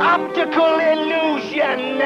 optical illusion.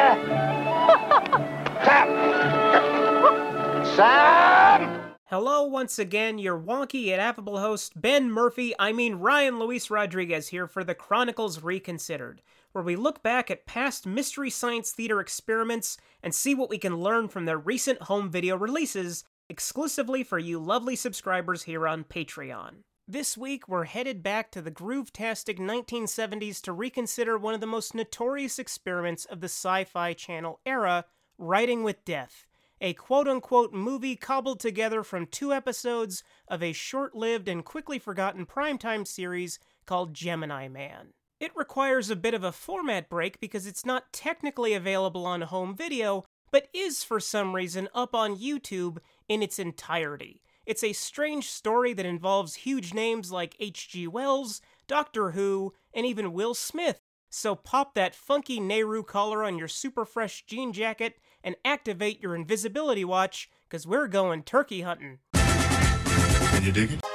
Sam? Hello, once again, your wonky and affable host, Ben Murphy, I mean Ryan Luis Rodriguez, here for the Chronicles Reconsidered, where we look back at past Mystery Science Theater experiments and see what we can learn from their recent home video releases, exclusively for you lovely subscribers here on Patreon. This week, we're headed back to the groove-tastic 1970s to reconsider one of the most notorious experiments of the Sci Fi Channel era, Riding with Death a quote unquote movie cobbled together from two episodes of a short lived and quickly forgotten primetime series called Gemini Man. It requires a bit of a format break because it's not technically available on home video, but is for some reason up on YouTube in its entirety. It's a strange story that involves huge names like H.G. Wells, Doctor Who, and even Will Smith. So pop that funky Nehru collar on your super fresh jean jacket and activate your invisibility watch, because we're going turkey hunting. Can you dig it?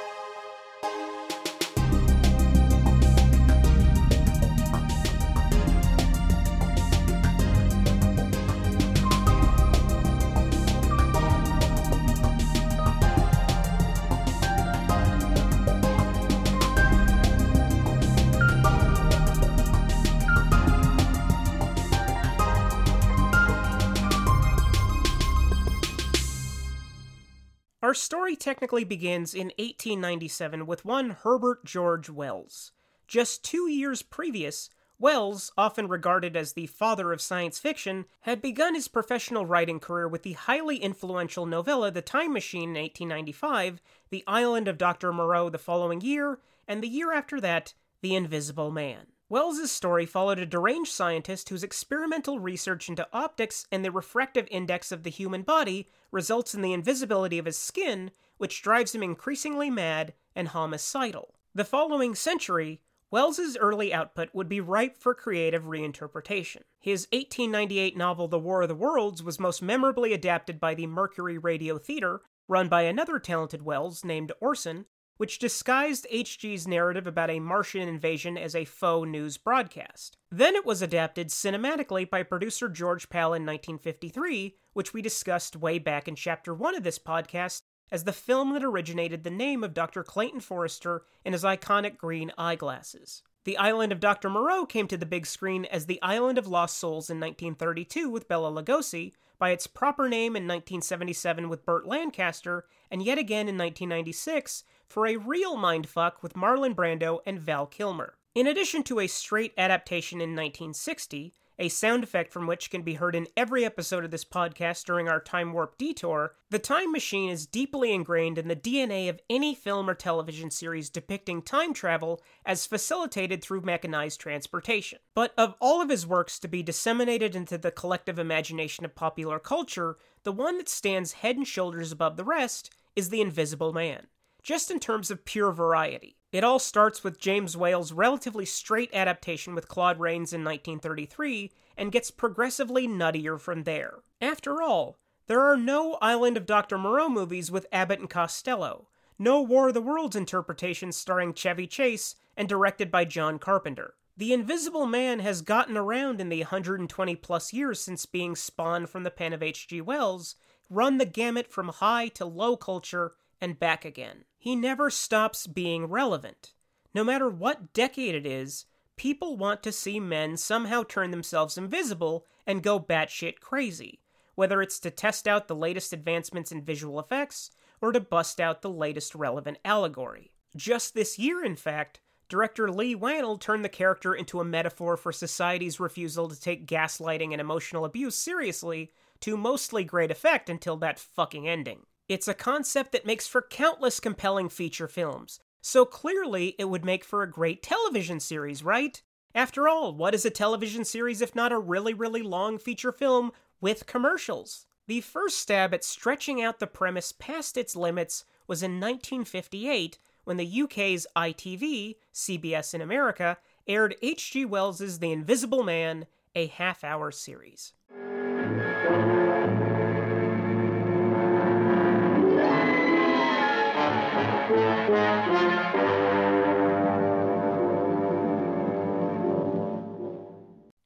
Our story technically begins in 1897 with one Herbert George Wells. Just two years previous, Wells, often regarded as the father of science fiction, had begun his professional writing career with the highly influential novella The Time Machine in 1895, The Island of Dr. Moreau the following year, and the year after that, The Invisible Man. Wells's story followed a deranged scientist whose experimental research into optics and the refractive index of the human body results in the invisibility of his skin, which drives him increasingly mad and homicidal. The following century, Wells's early output would be ripe for creative reinterpretation. His 1898 novel The War of the Worlds was most memorably adapted by the Mercury Radio Theater, run by another talented Wells named Orson, which disguised HG's narrative about a Martian invasion as a faux news broadcast. Then it was adapted cinematically by producer George Pal in 1953, which we discussed way back in chapter 1 of this podcast as the film that originated the name of Dr. Clayton Forrester and his iconic green eyeglasses. The Island of Dr. Moreau came to the big screen as The Island of Lost Souls in 1932 with Bela Lugosi, by its proper name in 1977 with Burt Lancaster, and yet again in 1996 for a real mindfuck with Marlon Brando and Val Kilmer. In addition to a straight adaptation in 1960, a sound effect from which can be heard in every episode of this podcast during our time warp detour, the time machine is deeply ingrained in the DNA of any film or television series depicting time travel as facilitated through mechanized transportation. But of all of his works to be disseminated into the collective imagination of popular culture, the one that stands head and shoulders above the rest is The Invisible Man just in terms of pure variety. It all starts with James Whale's relatively straight adaptation with Claude Rains in 1933 and gets progressively nuttier from there. After all, there are no Island of Dr. Moreau movies with Abbott and Costello, no War of the Worlds interpretations starring Chevy Chase and directed by John Carpenter. The Invisible Man has gotten around in the 120 plus years since being spawned from the pen of H.G. Wells, run the gamut from high to low culture, and back again. He never stops being relevant. No matter what decade it is, people want to see men somehow turn themselves invisible and go batshit crazy, whether it's to test out the latest advancements in visual effects or to bust out the latest relevant allegory. Just this year, in fact, director Leigh Whannell turned the character into a metaphor for society's refusal to take gaslighting and emotional abuse seriously, to mostly great effect until that fucking ending. It's a concept that makes for countless compelling feature films, so clearly it would make for a great television series, right? After all, what is a television series if not a really, really long feature film with commercials? The first stab at stretching out the premise past its limits was in 1958 when the UK's ITV, CBS in America, aired H.G. Wells's The Invisible Man, a half hour series.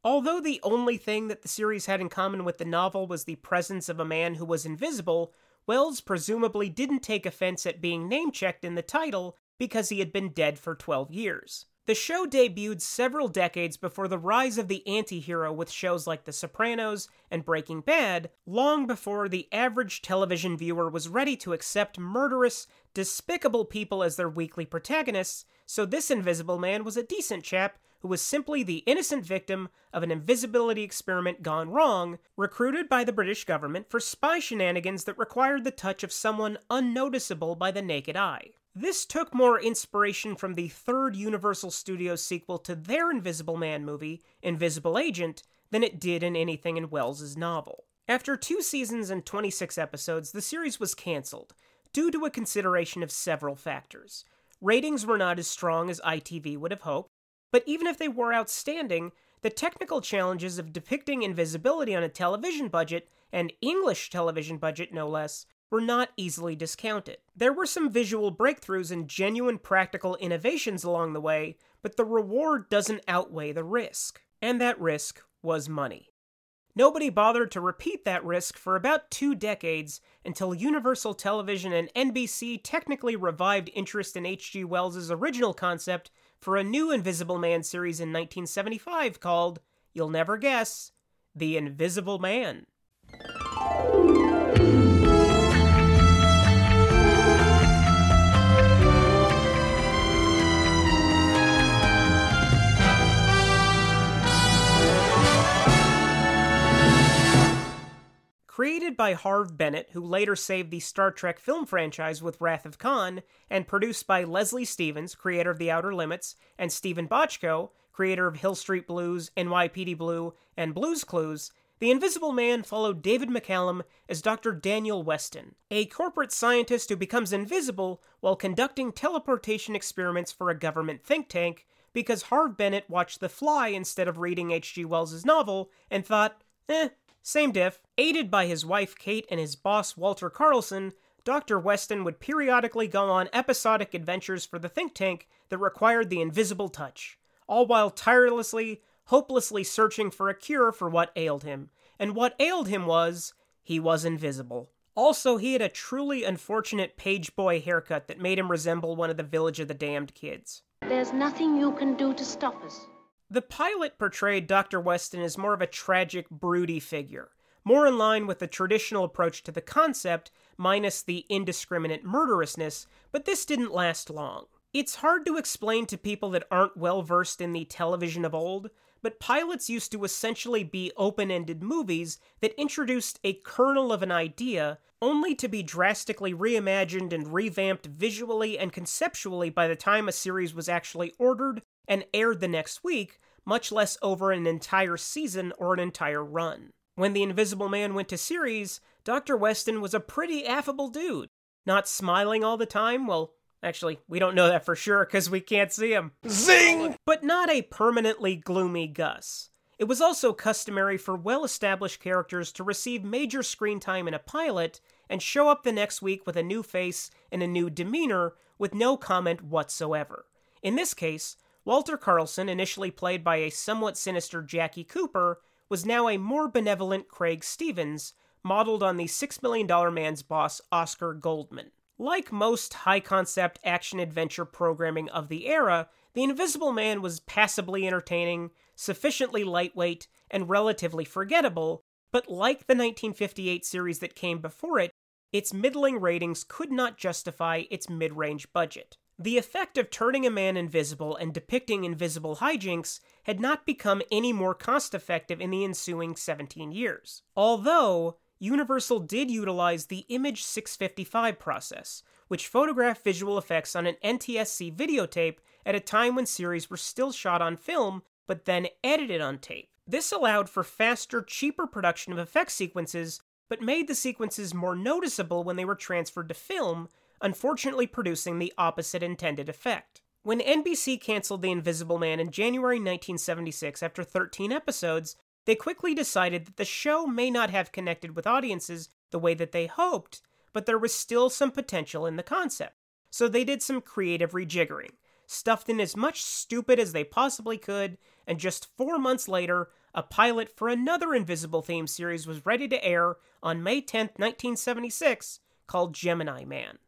Although the only thing that the series had in common with the novel was the presence of a man who was invisible, Wells presumably didn't take offense at being name checked in the title because he had been dead for 12 years. The show debuted several decades before the rise of the anti hero with shows like The Sopranos and Breaking Bad, long before the average television viewer was ready to accept murderous, despicable people as their weekly protagonists, so this Invisible Man was a decent chap who was simply the innocent victim of an invisibility experiment gone wrong, recruited by the British government for spy shenanigans that required the touch of someone unnoticeable by the naked eye. This took more inspiration from the third Universal Studios sequel to their Invisible Man movie, Invisible Agent, than it did in anything in Wells's novel. After two seasons and 26 episodes, the series was cancelled, due to a consideration of several factors. Ratings were not as strong as ITV would have hoped, but even if they were outstanding, the technical challenges of depicting invisibility on a television budget, and English television budget no less, were not easily discounted. There were some visual breakthroughs and genuine practical innovations along the way, but the reward doesn't outweigh the risk. And that risk was money. Nobody bothered to repeat that risk for about two decades until Universal Television and NBC technically revived interest in H.G. Wells' original concept for a new Invisible Man series in 1975 called, you'll never guess, The Invisible Man. Created by Harve Bennett, who later saved the Star Trek film franchise with Wrath of Khan, and produced by Leslie Stevens, creator of The Outer Limits, and Steven Bochco, creator of Hill Street Blues, NYPD Blue, and Blues Clues, The Invisible Man followed David McCallum as Dr. Daniel Weston, a corporate scientist who becomes invisible while conducting teleportation experiments for a government think tank because Harve Bennett watched The Fly instead of reading H.G. Wells' novel and thought, eh, same diff. Aided by his wife Kate and his boss Walter Carlson, Dr. Weston would periodically go on episodic adventures for the think tank that required the invisible touch, all while tirelessly, hopelessly searching for a cure for what ailed him. And what ailed him was he was invisible. Also, he had a truly unfortunate page boy haircut that made him resemble one of the Village of the Damned kids. There's nothing you can do to stop us. The pilot portrayed Dr. Weston as more of a tragic, broody figure, more in line with the traditional approach to the concept, minus the indiscriminate murderousness, but this didn't last long. It's hard to explain to people that aren't well versed in the television of old, but pilots used to essentially be open ended movies that introduced a kernel of an idea, only to be drastically reimagined and revamped visually and conceptually by the time a series was actually ordered and aired the next week, much less over an entire season or an entire run. When The Invisible Man went to series, Dr. Weston was a pretty affable dude. Not smiling all the time, well, actually, we don't know that for sure because we can't see him. Zing! But not a permanently gloomy Gus. It was also customary for well established characters to receive major screen time in a pilot and show up the next week with a new face and a new demeanor with no comment whatsoever. In this case, Walter Carlson, initially played by a somewhat sinister Jackie Cooper, was now a more benevolent Craig Stevens, modeled on the Six Million Dollar Man's boss Oscar Goldman. Like most high concept action adventure programming of the era, The Invisible Man was passably entertaining, sufficiently lightweight, and relatively forgettable, but like the 1958 series that came before it, its middling ratings could not justify its mid range budget. The effect of turning a man invisible and depicting invisible hijinks had not become any more cost effective in the ensuing 17 years. Although, Universal did utilize the Image 655 process, which photographed visual effects on an NTSC videotape at a time when series were still shot on film but then edited on tape. This allowed for faster, cheaper production of effect sequences, but made the sequences more noticeable when they were transferred to film, unfortunately producing the opposite intended effect. When NBC canceled The Invisible Man in January 1976 after 13 episodes, they quickly decided that the show may not have connected with audiences the way that they hoped, but there was still some potential in the concept. So they did some creative rejiggering, stuffed in as much stupid as they possibly could, and just four months later, a pilot for another Invisible theme series was ready to air on May 10, 1976, called Gemini Man.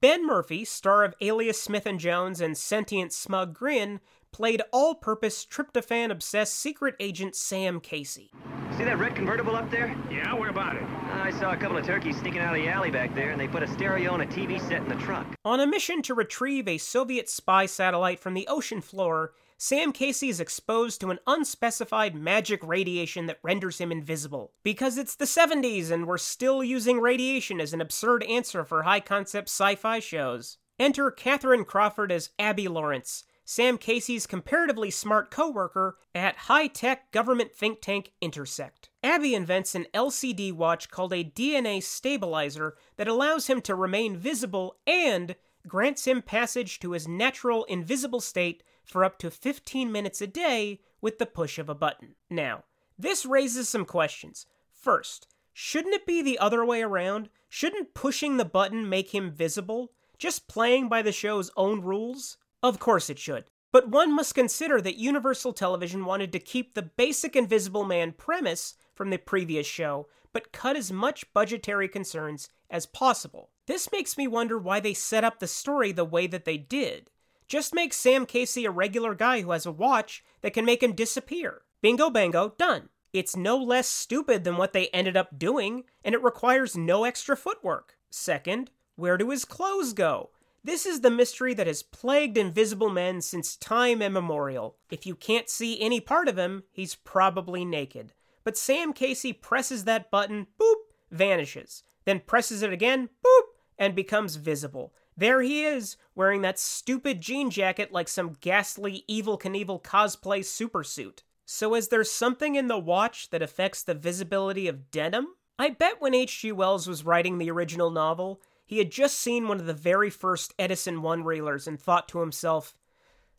Ben Murphy, star of Alias Smith and Jones and Sentient Smug Grin, played all-purpose tryptophan-obsessed secret agent Sam Casey. See that red convertible up there? Yeah, where about it? I saw a couple of turkeys sneaking out of the alley back there, and they put a stereo and a TV set in the truck. On a mission to retrieve a Soviet spy satellite from the ocean floor, Sam Casey is exposed to an unspecified magic radiation that renders him invisible. Because it's the 70s and we're still using radiation as an absurd answer for high concept sci fi shows. Enter Katherine Crawford as Abby Lawrence, Sam Casey's comparatively smart coworker at high tech government think tank Intersect. Abby invents an LCD watch called a DNA stabilizer that allows him to remain visible and grants him passage to his natural invisible state for up to 15 minutes a day with the push of a button. Now, this raises some questions. First, shouldn't it be the other way around? Shouldn't pushing the button make him visible? Just playing by the show's own rules? Of course it should. But one must consider that Universal Television wanted to keep the basic Invisible Man premise from the previous show, but cut as much budgetary concerns as possible. This makes me wonder why they set up the story the way that they did. Just make Sam Casey a regular guy who has a watch that can make him disappear. Bingo bango, done. It's no less stupid than what they ended up doing, and it requires no extra footwork. Second, where do his clothes go? This is the mystery that has plagued Invisible Men since time immemorial. If you can't see any part of him, he's probably naked. But Sam Casey presses that button, boop, vanishes. Then presses it again, boop, and becomes visible. There he is, wearing that stupid jean jacket like some ghastly Evel Knievel cosplay supersuit. So is there something in the watch that affects the visibility of denim? I bet when H.G. Wells was writing the original novel, he had just seen one of the very first Edison one reelers and thought to himself,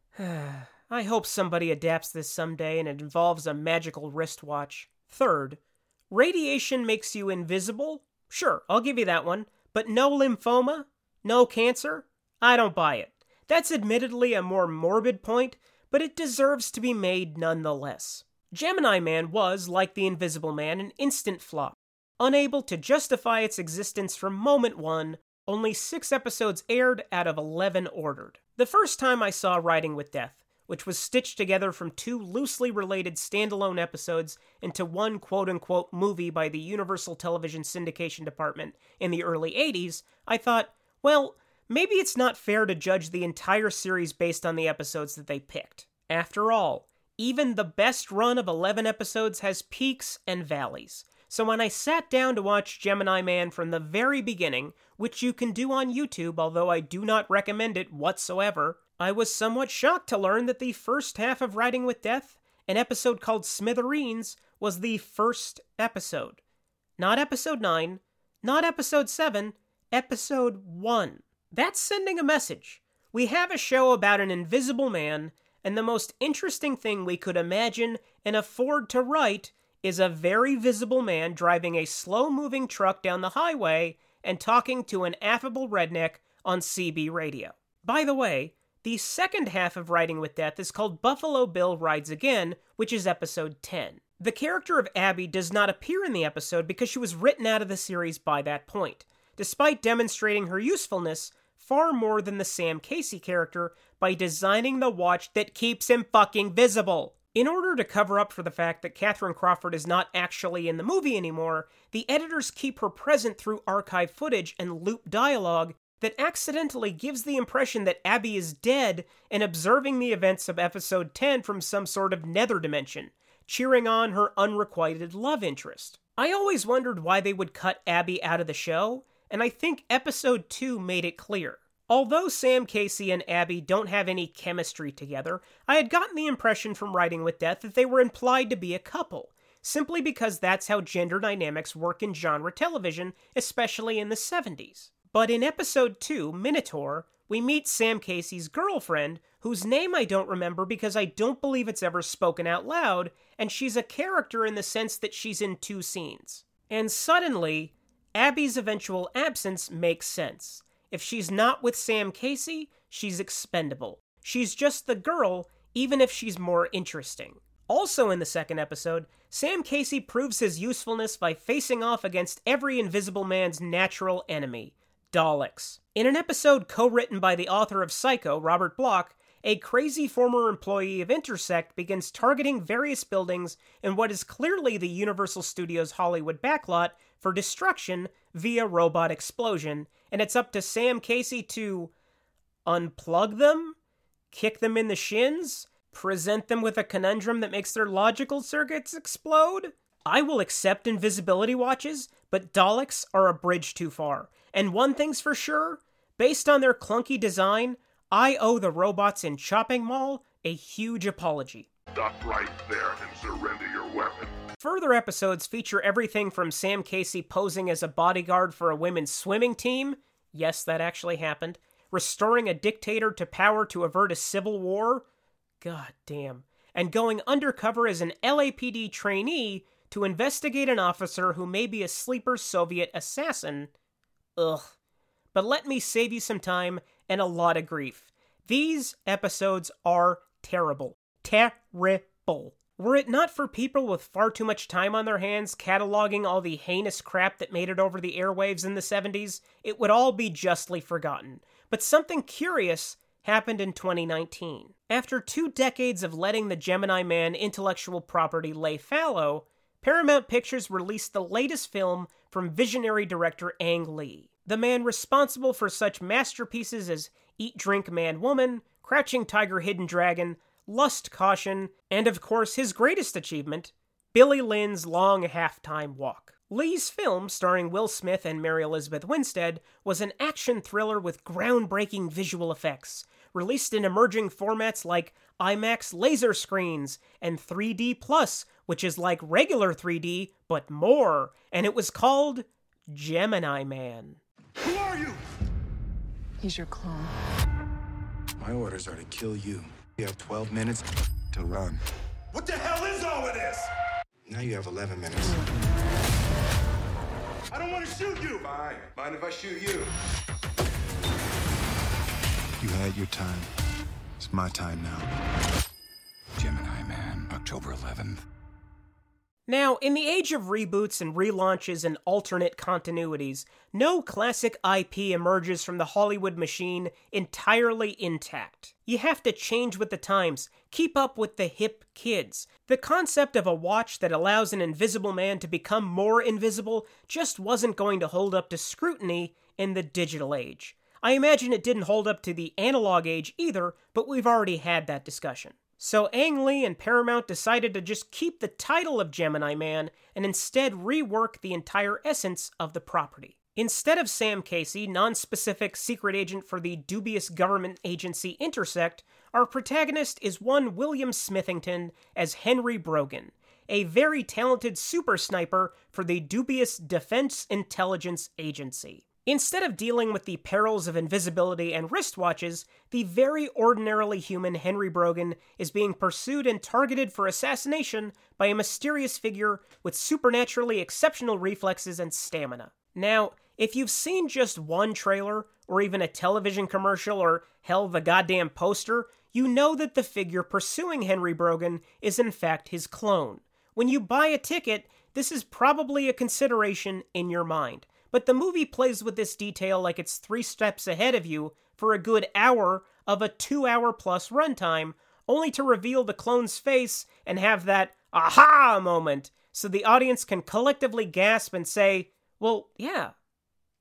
I hope somebody adapts this someday and it involves a magical wristwatch. Third, radiation makes you invisible? Sure, I'll give you that one. But no lymphoma? No cancer? I don't buy it. That's admittedly a more morbid point, but it deserves to be made nonetheless. Gemini Man was, like the Invisible Man, an instant flop. Unable to justify its existence from moment one, only six episodes aired out of 11 ordered. The first time I saw Riding with Death, which was stitched together from two loosely related standalone episodes into one quote unquote movie by the Universal Television Syndication Department in the early 80s, I thought, well, maybe it's not fair to judge the entire series based on the episodes that they picked. After all, even the best run of 11 episodes has peaks and valleys. So when I sat down to watch Gemini Man from the very beginning, which you can do on YouTube, although I do not recommend it whatsoever, I was somewhat shocked to learn that the first half of Riding with Death, an episode called Smithereens, was the first episode. Not episode 9, not episode 7, episode 1. That's sending a message. We have a show about an invisible man, and the most interesting thing we could imagine and afford to write is a very visible man driving a slow moving truck down the highway and talking to an affable redneck on CB radio. By the way, the second half of Riding with Death is called Buffalo Bill Rides Again, which is episode 10. The character of Abby does not appear in the episode because she was written out of the series by that point, despite demonstrating her usefulness far more than the Sam Casey character by designing the watch that keeps him fucking visible. In order to cover up for the fact that Katherine Crawford is not actually in the movie anymore, the editors keep her present through archive footage and loop dialogue that accidentally gives the impression that Abby is dead and observing the events of episode 10 from some sort of nether dimension, cheering on her unrequited love interest. I always wondered why they would cut Abby out of the show, and I think episode 2 made it clear. Although Sam Casey and Abby don't have any chemistry together, I had gotten the impression from Riding with Death that they were implied to be a couple, simply because that's how gender dynamics work in genre television, especially in the 70s. But in episode 2, Minotaur, we meet Sam Casey's girlfriend, whose name I don't remember because I don't believe it's ever spoken out loud, and she's a character in the sense that she's in two scenes. And suddenly, Abby's eventual absence makes sense. If she's not with Sam Casey, she's expendable. She's just the girl, even if she's more interesting. Also, in the second episode, Sam Casey proves his usefulness by facing off against every Invisible Man's natural enemy, Daleks. In an episode co written by the author of Psycho, Robert Bloch, a crazy former employee of Intersect begins targeting various buildings in what is clearly the Universal Studios Hollywood backlot for destruction via robot explosion, and it's up to Sam Casey to unplug them, kick them in the shins, present them with a conundrum that makes their logical circuits explode? I will accept invisibility watches, but Daleks are a bridge too far. And one thing's for sure based on their clunky design, I owe the robots in Chopping Mall a huge apology. Stop right there and surrender your weapon. Further episodes feature everything from Sam Casey posing as a bodyguard for a women's swimming team. Yes, that actually happened. Restoring a dictator to power to avert a civil war. God damn. And going undercover as an LAPD trainee to investigate an officer who may be a sleeper Soviet assassin. Ugh. But let me save you some time and a lot of grief. These episodes are terrible. Terrible. Were it not for people with far too much time on their hands cataloging all the heinous crap that made it over the airwaves in the 70s, it would all be justly forgotten. But something curious happened in 2019. After two decades of letting the Gemini Man intellectual property lay fallow, Paramount Pictures released the latest film from visionary director Ang Lee, the man responsible for such masterpieces as Eat, Drink, Man, Woman, Crouching Tiger, Hidden Dragon, Lust, Caution, and of course his greatest achievement, Billy Lynn's Long Halftime Walk. Lee's film, starring Will Smith and Mary Elizabeth Winstead, was an action thriller with groundbreaking visual effects, released in emerging formats like IMAX laser screens and 3D Plus, which is like regular 3D, but more, and it was called Gemini Man. Who are you? He's your clone. My orders are to kill you. You have 12 minutes to run. What the hell is all of this? Now you have 11 minutes. I don't want to shoot you. Fine. Mind if I shoot you? You had your time. It's my time now. Gemini Man, October 11th. Now, in the age of reboots and relaunches and alternate continuities, no classic IP emerges from the Hollywood machine entirely intact. You have to change with the times, keep up with the hip kids. The concept of a watch that allows an invisible man to become more invisible just wasn't going to hold up to scrutiny in the digital age. I imagine it didn't hold up to the analog age either, but we've already had that discussion. So Ang Lee and Paramount decided to just keep the title of Gemini Man and instead rework the entire essence of the property. Instead of Sam Casey, non-specific secret agent for the dubious government agency Intersect, our protagonist is one William Smithington as Henry Brogan, a very talented super sniper for the dubious Defense Intelligence Agency. Instead of dealing with the perils of invisibility and wristwatches, the very ordinarily human Henry Brogan is being pursued and targeted for assassination by a mysterious figure with supernaturally exceptional reflexes and stamina. Now, if you've seen just one trailer, or even a television commercial, or hell, the goddamn poster, you know that the figure pursuing Henry Brogan is in fact his clone. When you buy a ticket, this is probably a consideration in your mind but the movie plays with this detail like it's three steps ahead of you for a good hour of a two hour plus runtime, only to reveal the clone's face and have that aha moment so the audience can collectively gasp and say, well, yeah,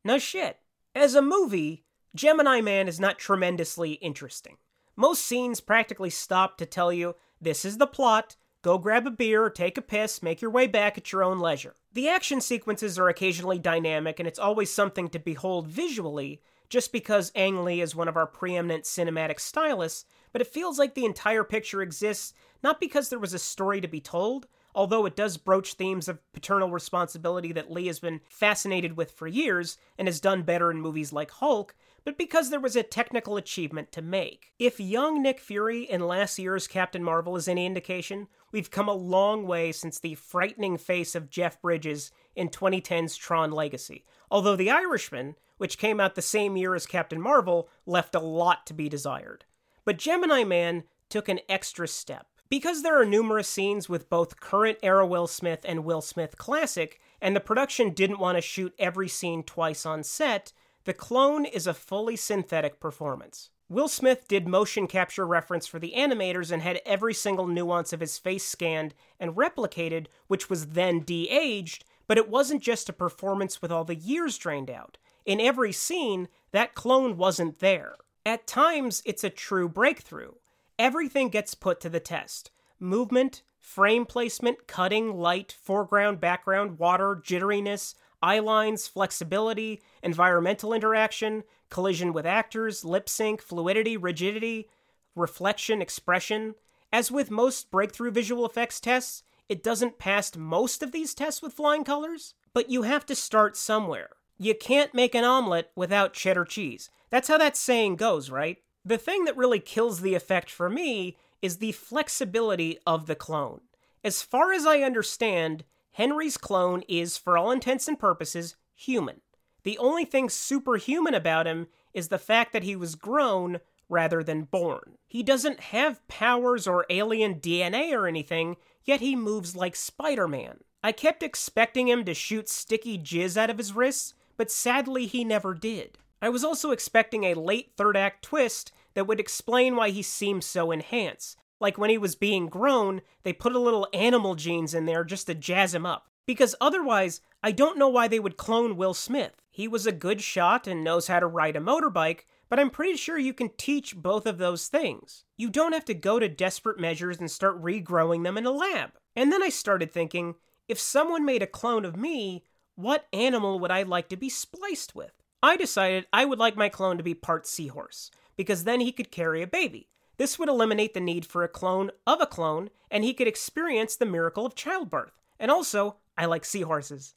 no shit. As a movie, Gemini Man is not tremendously interesting. Most scenes practically stop to tell you this is the plot, Go grab a beer, take a piss, make your way back at your own leisure. The action sequences are occasionally dynamic, and it's always something to behold visually, just because Ang Lee is one of our preeminent cinematic stylists, but it feels like the entire picture exists not because there was a story to be told, although it does broach themes of paternal responsibility that Lee has been fascinated with for years and has done better in movies like Hulk, but because there was a technical achievement to make. If young Nick Fury in last year's Captain Marvel is any indication, we've come a long way since the frightening face of Jeff Bridges in 2010's Tron Legacy. Although The Irishman, which came out the same year as Captain Marvel, left a lot to be desired. But Gemini Man took an extra step. Because there are numerous scenes with both current era Will Smith and Will Smith classic, and the production didn't want to shoot every scene twice on set, the clone is a fully synthetic performance. Will Smith did motion capture reference for the animators and had every single nuance of his face scanned and replicated, which was then de aged, but it wasn't just a performance with all the years drained out. In every scene, that clone wasn't there. At times, it's a true breakthrough. Everything gets put to the test movement, frame placement, cutting, light, foreground, background, water, jitteriness, eye lines, flexibility, environmental interaction, collision with actors, lip sync, fluidity, rigidity, reflection, expression. As with most breakthrough visual effects tests, it doesn't pass most of these tests with flying colors, but you have to start somewhere. You can't make an omelet without cheddar cheese. That's how that saying goes, right? The thing that really kills the effect for me is the flexibility of the clone. As far as I understand, Henry's clone is, for all intents and purposes, human. The only thing superhuman about him is the fact that he was grown rather than born. He doesn't have powers or alien DNA or anything, yet he moves like Spider Man. I kept expecting him to shoot sticky jizz out of his wrists, but sadly he never did. I was also expecting a late third act twist that would explain why he seemed so enhanced. Like when he was being grown, they put a little animal genes in there just to jazz him up. Because otherwise, I don't know why they would clone Will Smith. He was a good shot and knows how to ride a motorbike, but I'm pretty sure you can teach both of those things. You don't have to go to desperate measures and start regrowing them in a lab. And then I started thinking if someone made a clone of me, what animal would I like to be spliced with? I decided I would like my clone to be part seahorse, because then he could carry a baby. This would eliminate the need for a clone of a clone, and he could experience the miracle of childbirth. And also, I like seahorses.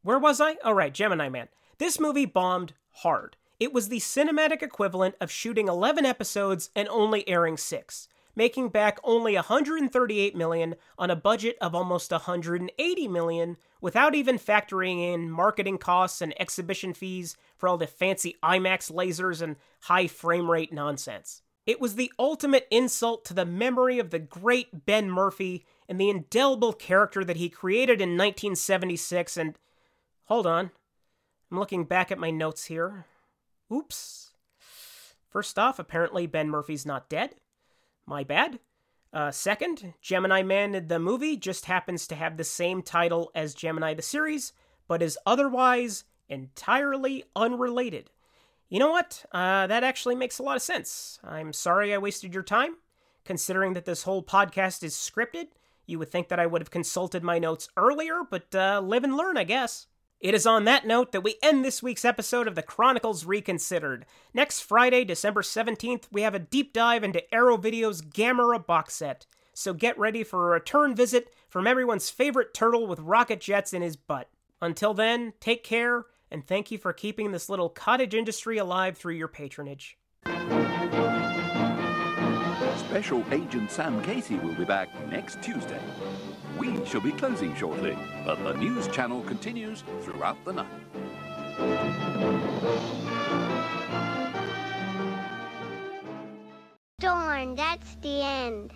Where was I? Oh, right, Gemini Man. This movie bombed hard. It was the cinematic equivalent of shooting 11 episodes and only airing 6 making back only 138 million on a budget of almost 180 million without even factoring in marketing costs and exhibition fees for all the fancy IMAX lasers and high frame rate nonsense. It was the ultimate insult to the memory of the great Ben Murphy and the indelible character that he created in 1976 and hold on. I'm looking back at my notes here. Oops. First off, apparently Ben Murphy's not dead. My bad. Uh, second, Gemini Man the movie just happens to have the same title as Gemini the series, but is otherwise entirely unrelated. You know what? Uh, that actually makes a lot of sense. I'm sorry I wasted your time. Considering that this whole podcast is scripted, you would think that I would have consulted my notes earlier, but uh, live and learn, I guess. It is on that note that we end this week's episode of the Chronicles Reconsidered. Next Friday, December 17th, we have a deep dive into Arrow Video's Gamera box set. So get ready for a return visit from everyone's favorite turtle with rocket jets in his butt. Until then, take care, and thank you for keeping this little cottage industry alive through your patronage. Special Agent Sam Casey will be back next Tuesday. We shall be closing shortly, but the news channel continues throughout the night. Darn, that's the end.